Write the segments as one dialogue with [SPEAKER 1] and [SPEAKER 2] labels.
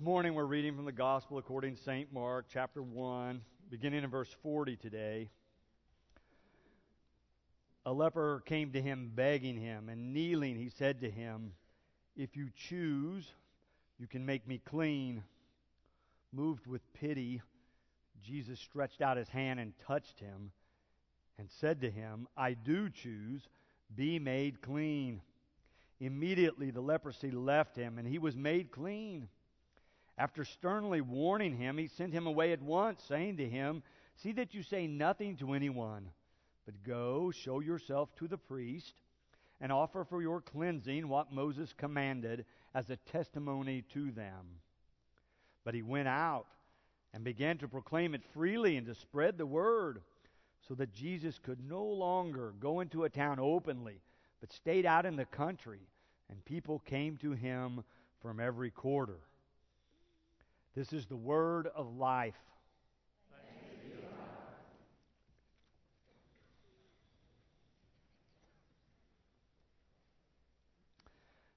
[SPEAKER 1] This morning we're reading from the Gospel according to St. Mark, chapter 1, beginning in verse 40 today. A leper came to him begging him, and kneeling he said to him, If you choose, you can make me clean. Moved with pity, Jesus stretched out his hand and touched him, and said to him, I do choose, be made clean. Immediately the leprosy left him, and he was made clean. After sternly warning him, he sent him away at once, saying to him, See that you say nothing to anyone, but go, show yourself to the priest, and offer for your cleansing what Moses commanded as a testimony to them. But he went out and began to proclaim it freely and to spread the word, so that Jesus could no longer go into a town openly, but stayed out in the country, and people came to him from every quarter. This is the word of life.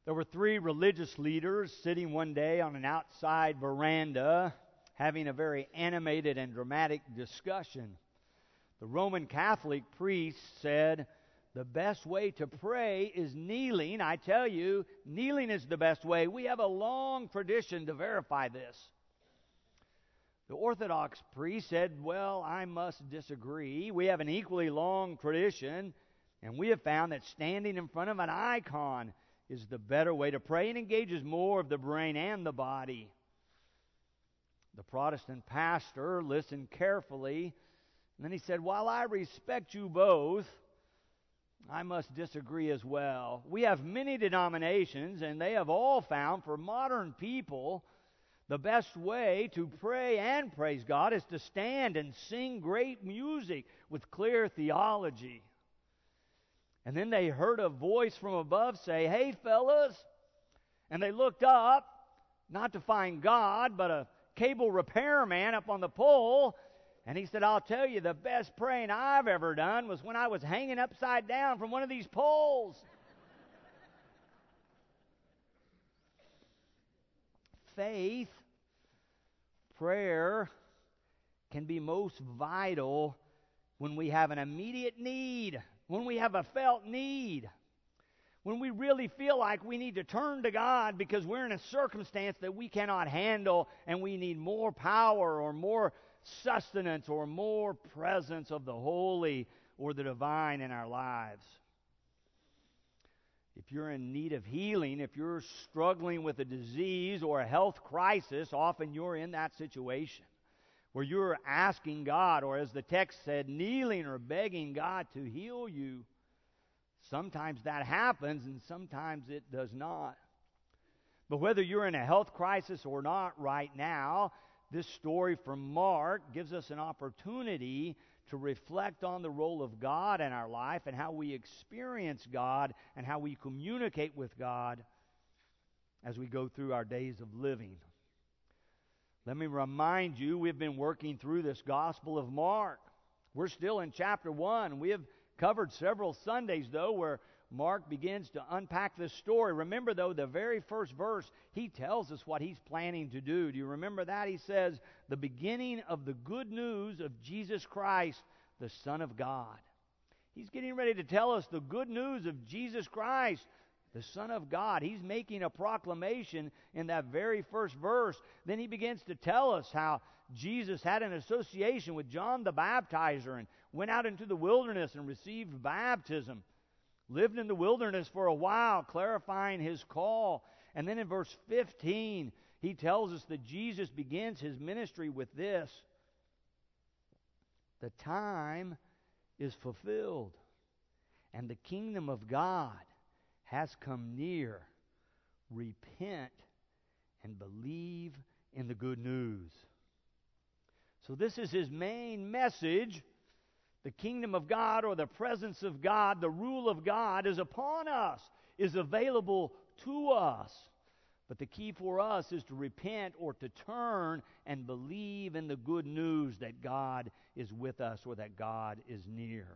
[SPEAKER 1] There were three religious leaders sitting one day on an outside veranda having a very animated and dramatic discussion. The Roman Catholic priest said, The best way to pray is kneeling. I tell you, kneeling is the best way. We have a long tradition to verify this. The Orthodox priest said, Well, I must disagree. We have an equally long tradition, and we have found that standing in front of an icon is the better way to pray and engages more of the brain and the body. The Protestant pastor listened carefully, and then he said, While I respect you both, I must disagree as well. We have many denominations, and they have all found for modern people the best way to pray and praise God is to stand and sing great music with clear theology. And then they heard a voice from above say, Hey, fellas. And they looked up, not to find God, but a cable repairman up on the pole. And he said, I'll tell you, the best praying I've ever done was when I was hanging upside down from one of these poles. Faith, prayer can be most vital when we have an immediate need, when we have a felt need, when we really feel like we need to turn to God because we're in a circumstance that we cannot handle and we need more power or more sustenance or more presence of the holy or the divine in our lives. If you're in need of healing, if you're struggling with a disease or a health crisis, often you're in that situation where you're asking God, or as the text said, kneeling or begging God to heal you. Sometimes that happens and sometimes it does not. But whether you're in a health crisis or not right now, this story from Mark gives us an opportunity to reflect on the role of God in our life and how we experience God and how we communicate with God as we go through our days of living. Let me remind you, we've been working through this Gospel of Mark. We're still in chapter 1. We have covered several Sundays, though, where Mark begins to unpack this story. Remember, though, the very first verse, he tells us what he's planning to do. Do you remember that? He says, the beginning of the good news of Jesus Christ, the Son of God. He's getting ready to tell us the good news of Jesus Christ, the Son of God. He's making a proclamation in that very first verse. Then he begins to tell us how Jesus had an association with John the Baptizer and went out into the wilderness and received baptism lived in the wilderness for a while, clarifying his call. And then in verse 15, he tells us that Jesus begins his ministry with this The time is fulfilled, and the kingdom of God has come near. Repent and believe in the good news. So, this is his main message the kingdom of God or the presence of God, the rule of God is upon us, is available to us. But the key for us is to repent or to turn and believe in the good news that God is with us or that God is near.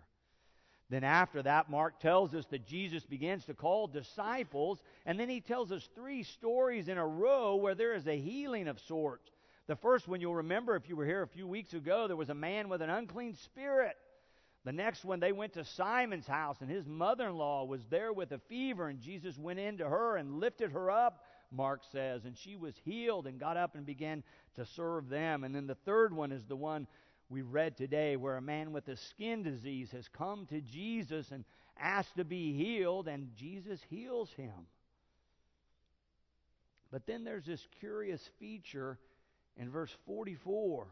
[SPEAKER 1] Then, after that, Mark tells us that Jesus begins to call disciples, and then he tells us three stories in a row where there is a healing of sorts. The first one you'll remember if you were here a few weeks ago, there was a man with an unclean spirit. The next one, they went to Simon's house, and his mother in law was there with a fever, and Jesus went in to her and lifted her up, Mark says, and she was healed and got up and began to serve them. And then the third one is the one we read today where a man with a skin disease has come to Jesus and asked to be healed, and Jesus heals him. But then there's this curious feature in verse 44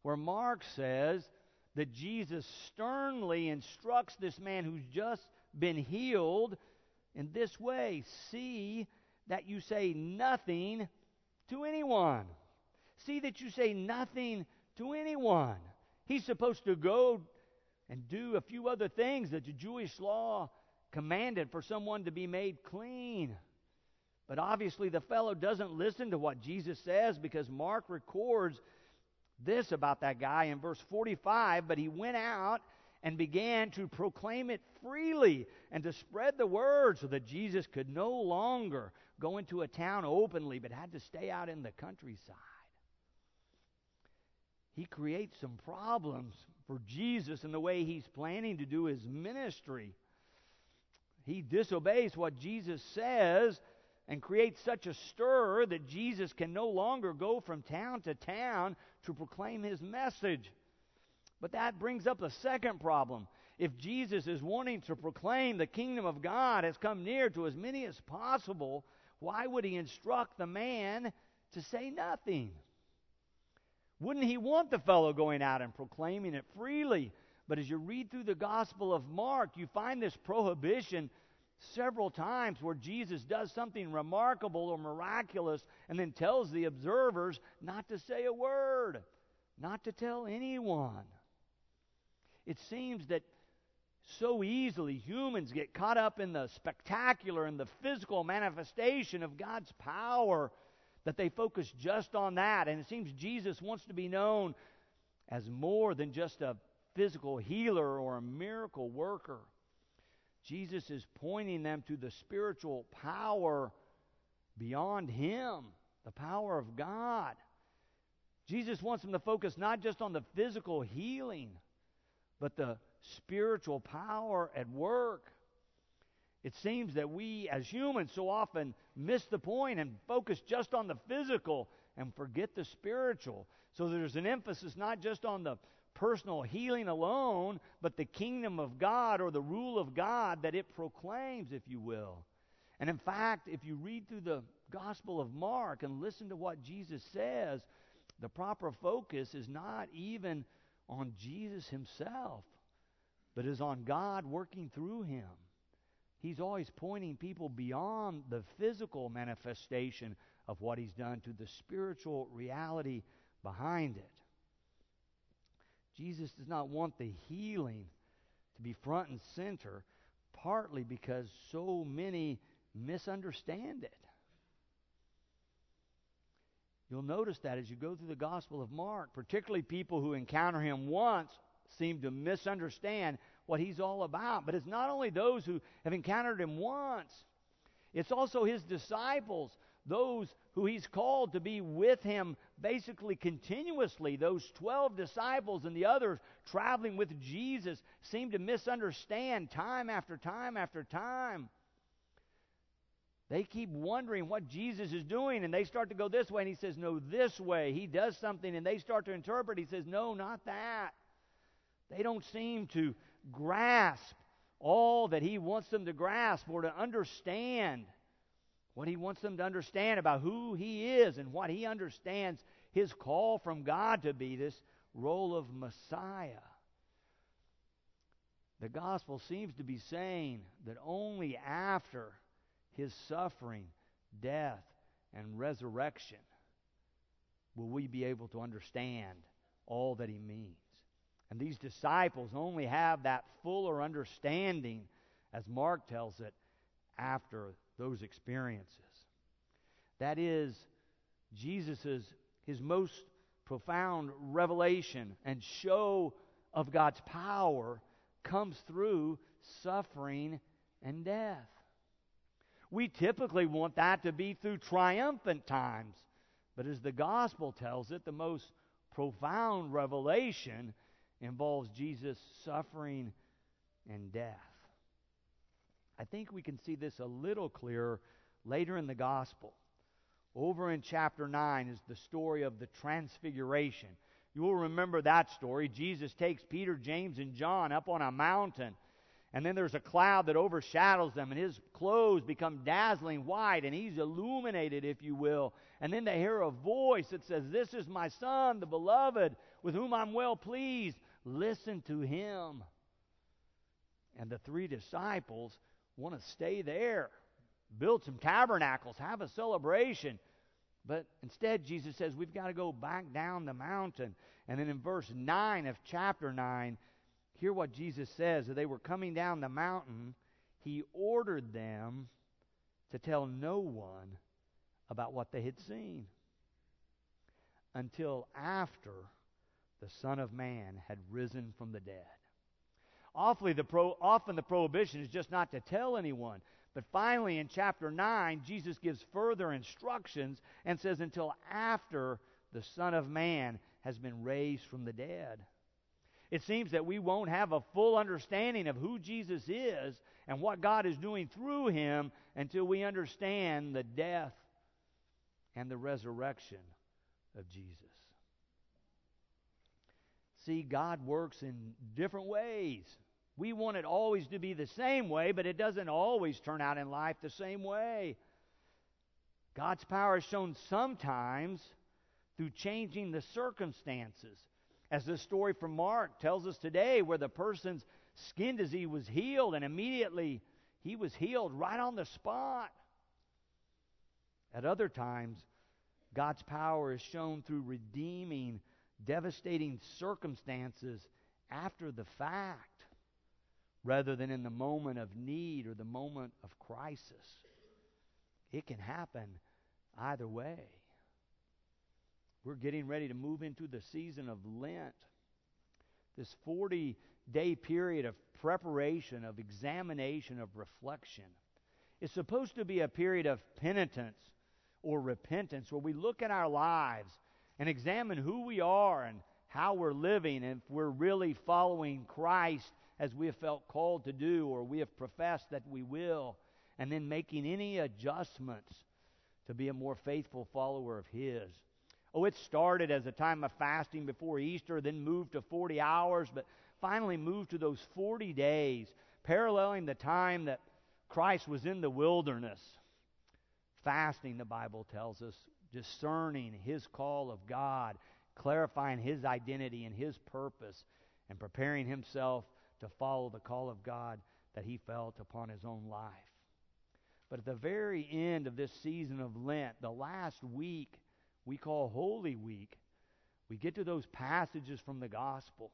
[SPEAKER 1] where Mark says that Jesus sternly instructs this man who's just been healed in this way See that you say nothing to anyone. See that you say nothing to anyone. He's supposed to go and do a few other things that the Jewish law commanded for someone to be made clean. But obviously, the fellow doesn't listen to what Jesus says because Mark records this about that guy in verse 45. But he went out and began to proclaim it freely and to spread the word so that Jesus could no longer go into a town openly but had to stay out in the countryside he creates some problems for Jesus in the way he's planning to do his ministry. He disobeys what Jesus says and creates such a stir that Jesus can no longer go from town to town to proclaim his message. But that brings up a second problem. If Jesus is wanting to proclaim the kingdom of God has come near to as many as possible, why would he instruct the man to say nothing? Wouldn't he want the fellow going out and proclaiming it freely? But as you read through the Gospel of Mark, you find this prohibition several times where Jesus does something remarkable or miraculous and then tells the observers not to say a word, not to tell anyone. It seems that so easily humans get caught up in the spectacular and the physical manifestation of God's power that they focus just on that. And it seems Jesus wants to be known as more than just a physical healer or a miracle worker. Jesus is pointing them to the spiritual power beyond Him, the power of God. Jesus wants them to focus not just on the physical healing, but the spiritual power at work. It seems that we as humans so often miss the point and focus just on the physical and forget the spiritual. So there's an emphasis not just on the personal healing alone, but the kingdom of God or the rule of God that it proclaims, if you will. And in fact, if you read through the Gospel of Mark and listen to what Jesus says, the proper focus is not even on Jesus himself, but is on God working through him. He's always pointing people beyond the physical manifestation of what he's done to the spiritual reality behind it. Jesus does not want the healing to be front and center, partly because so many misunderstand it. You'll notice that as you go through the Gospel of Mark, particularly people who encounter him once seem to misunderstand what he's all about. But it's not only those who have encountered him once, it's also his disciples, those who he's called to be with him basically continuously. Those 12 disciples and the others traveling with Jesus seem to misunderstand time after time after time. They keep wondering what Jesus is doing, and they start to go this way, and he says, No, this way. He does something, and they start to interpret. He says, No, not that. They don't seem to grasp all that He wants them to grasp or to understand what He wants them to understand about who He is and what He understands His call from God to be this role of Messiah. The gospel seems to be saying that only after His suffering, death, and resurrection will we be able to understand all that He means. And these disciples only have that fuller understanding, as Mark tells it, after those experiences. That is, Jesus' his most profound revelation and show of God's power comes through suffering and death. We typically want that to be through triumphant times. But as the gospel tells it, the most profound revelation involves Jesus' suffering and death. I think we can see this a little clearer later in the gospel. Over in chapter 9 is the story of the transfiguration. You will remember that story. Jesus takes Peter, James, and John up on a mountain, and then there's a cloud that overshadows them, and his clothes become dazzling white, and he's illuminated, if you will. And then they hear a voice that says, This is my Son, the beloved, with whom I'm well pleased. Listen to him. And the three disciples want to stay there, build some tabernacles, have a celebration. But instead, Jesus says we've got to go back down the mountain. And then in verse 9 of chapter 9, hear what Jesus says. As they were coming down the mountain, he ordered them to tell no one about what they had seen until after the Son of Man had risen from the dead. The pro, often the prohibition is just not to tell anyone. But finally, in chapter 9, Jesus gives further instructions and says, until after the Son of Man has been raised from the dead. It seems that we won't have a full understanding of who Jesus is and what God is doing through him until we understand the death and the resurrection of Jesus. See, God works in different ways. We want it always to be the same way, but it doesn't always turn out in life the same way. God's power is shown sometimes through changing the circumstances. As the story from Mark tells us today, where the person's skin disease was healed and immediately he was healed right on the spot. At other times, God's power is shown through redeeming devastating circumstances after the fact rather than in the moment of need or the moment of crisis. It can happen either way. We're getting ready to move into the season of Lent. This 40 day period of preparation, of examination, of reflection. is supposed to be a period of penitence or repentance where we look at our lives and examine who we are and how we're living and if we're really following Christ as we have felt called to do or we have professed that we will, and then making any adjustments to be a more faithful follower of His. Oh, it started as a time of fasting before Easter, then moved to 40 hours, but finally moved to those 40 days, paralleling the time that Christ was in the wilderness. Fasting, the Bible tells us, discerning His call of God, clarifying His identity and His purpose, and preparing Himself to follow the call of God that he felt upon his own life. But at the very end of this season of Lent, the last week we call Holy Week, we get to those passages from the gospel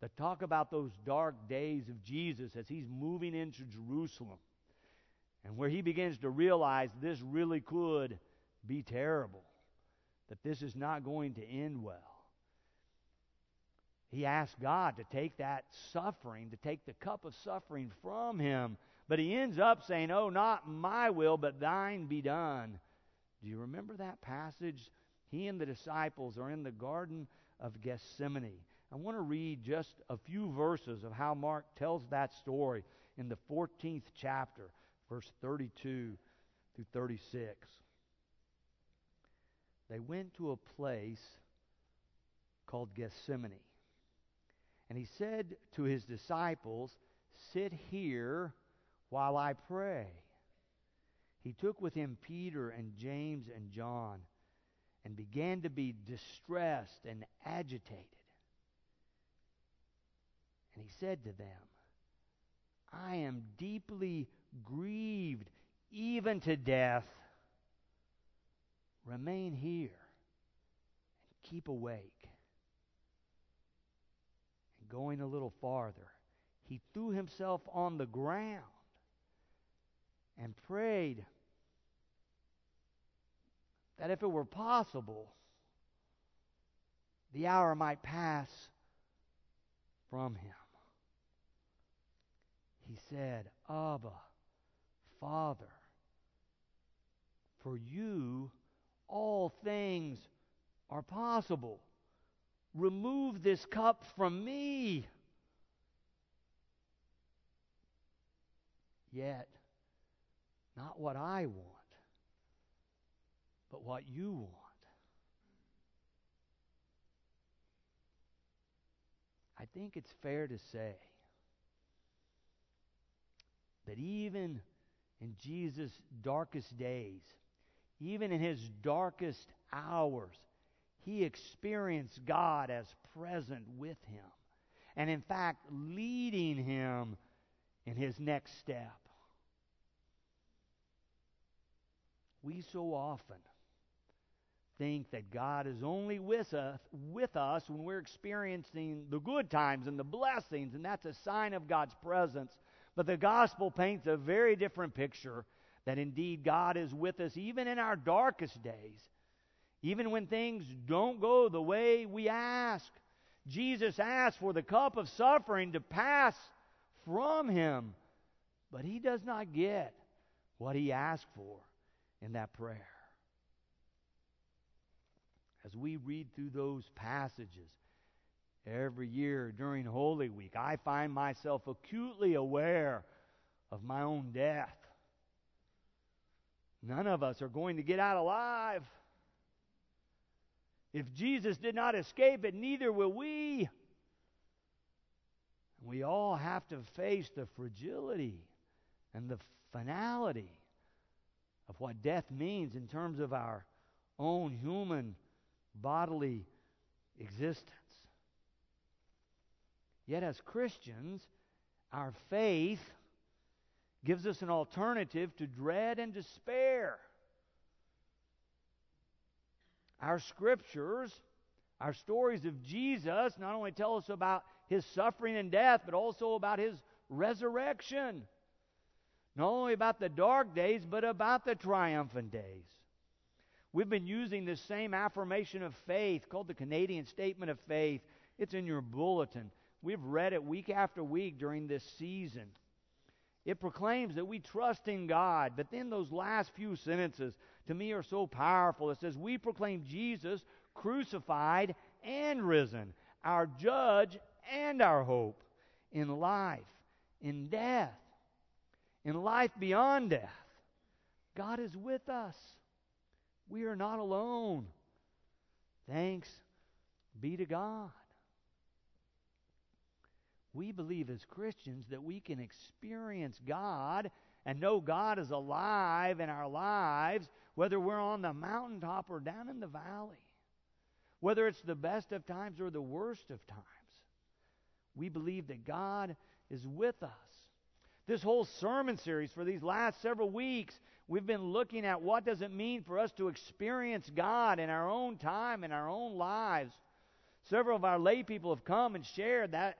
[SPEAKER 1] that talk about those dark days of Jesus as he's moving into Jerusalem and where he begins to realize this really could be terrible, that this is not going to end well. He asked God to take that suffering, to take the cup of suffering from him. But he ends up saying, Oh, not my will, but thine be done. Do you remember that passage? He and the disciples are in the Garden of Gethsemane. I want to read just a few verses of how Mark tells that story in the 14th chapter, verse 32 through 36. They went to a place called Gethsemane and he said to his disciples, Sit here while I pray. He took with him Peter and James and John and began to be distressed and agitated. And he said to them, I am deeply grieved, even to death. Remain here and keep awake going a little farther, he threw himself on the ground and prayed that if it were possible, the hour might pass from him. he said, Abba, Father, for you all things are possible. Remove this cup from me. Yet, not what I want, but what you want. I think it's fair to say that even in Jesus' darkest days, even in his darkest hours, he experienced God as present with him. And in fact, leading him in his next step. We so often think that God is only with us, with us when we're experiencing the good times and the blessings, and that's a sign of God's presence. But the gospel paints a very different picture that indeed God is with us even in our darkest days, even when things don't go the way we ask. Jesus asked for the cup of suffering to pass from him, but he does not get what he asked for in that prayer as we read through those passages every year during Holy Week, I find myself acutely aware of my own death. None of us are going to get out alive. If Jesus did not escape it, neither will we. We all have to face the fragility and the finality of what death means in terms of our own human bodily existence. Yet, as Christians, our faith gives us an alternative to dread and despair. Our scriptures, our stories of Jesus, not only tell us about his suffering and death, but also about his resurrection. Not only about the dark days, but about the triumphant days. We've been using this same affirmation of faith called the Canadian Statement of Faith. It's in your bulletin. We've read it week after week during this season. It proclaims that we trust in God, but then those last few sentences to me are so powerful. It says, We proclaim Jesus crucified and risen, our judge and our hope in life, in death, in life beyond death. God is with us. We are not alone. Thanks be to God. We believe as Christians that we can experience God and know God is alive in our lives, whether we're on the mountaintop or down in the valley, whether it's the best of times or the worst of times. We believe that God is with us. This whole sermon series for these last several weeks We've been looking at what does it mean for us to experience God in our own time, in our own lives. Several of our lay people have come and shared that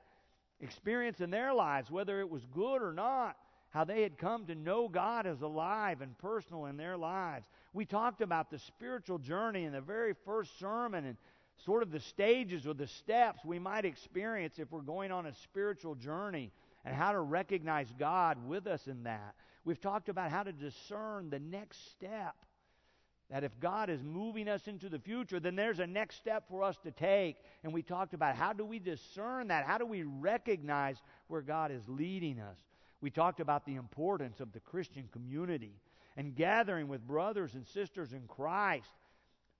[SPEAKER 1] experience in their lives, whether it was good or not, how they had come to know God as alive and personal in their lives. We talked about the spiritual journey in the very first sermon and sort of the stages or the steps we might experience if we're going on a spiritual journey and how to recognize God with us in that. We've talked about how to discern the next step. That if God is moving us into the future, then there's a next step for us to take. And we talked about how do we discern that? How do we recognize where God is leading us? We talked about the importance of the Christian community and gathering with brothers and sisters in Christ.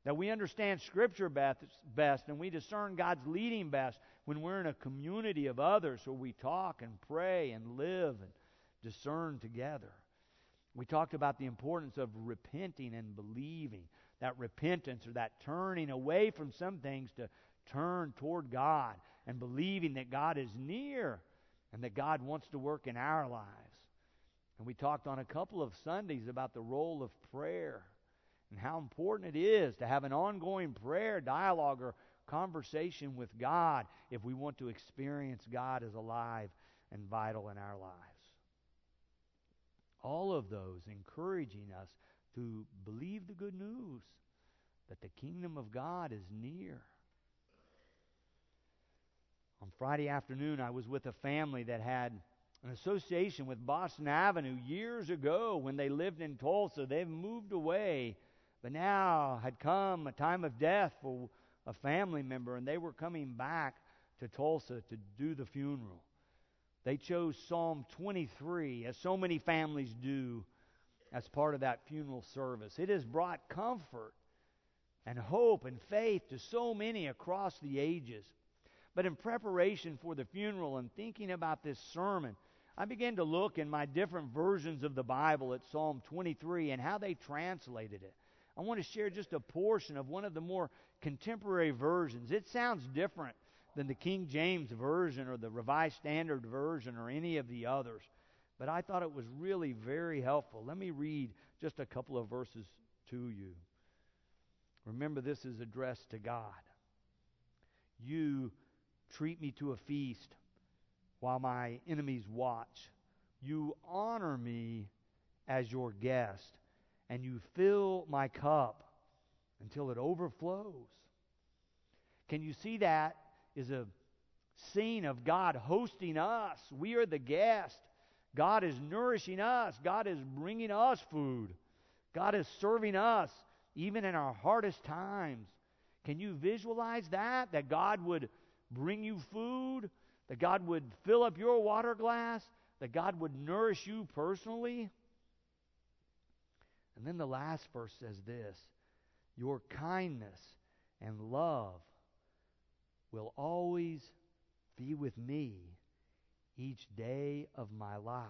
[SPEAKER 1] That we understand Scripture best and we discern God's leading best when we're in a community of others where we talk and pray and live and discern together. We talked about the importance of repenting and believing. That repentance or that turning away from some things to turn toward God and believing that God is near and that God wants to work in our lives. And we talked on a couple of Sundays about the role of prayer and how important it is to have an ongoing prayer dialogue or conversation with God if we want to experience God as alive and vital in our lives. All of those encouraging us to believe the good news that the kingdom of God is near. Friday afternoon, I was with a family that had an association with Boston Avenue years ago when they lived in Tulsa. They've moved away, but now had come a time of death for a family member, and they were coming back to Tulsa to do the funeral. They chose Psalm 23, as so many families do, as part of that funeral service. It has brought comfort and hope and faith to so many across the ages. But in preparation for the funeral and thinking about this sermon, I began to look in my different versions of the Bible at Psalm 23 and how they translated it. I want to share just a portion of one of the more contemporary versions. It sounds different than the King James Version or the Revised Standard Version or any of the others. But I thought it was really very helpful. Let me read just a couple of verses to you. Remember, this is addressed to God. You treat me to a feast while my enemies watch. You honor me as your guest, and you fill my cup until it overflows. Can you see that is a scene of God hosting us? We are the guest. God is nourishing us. God is bringing us food. God is serving us even in our hardest times. Can you visualize that? That God would bring you food, that God would fill up your water glass, that God would nourish you personally. And then the last verse says this Your kindness and love will always be with me each day of my life.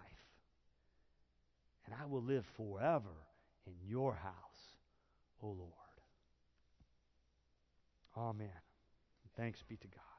[SPEAKER 1] And I will live forever in your house, O Lord. Amen. Thanks be to God.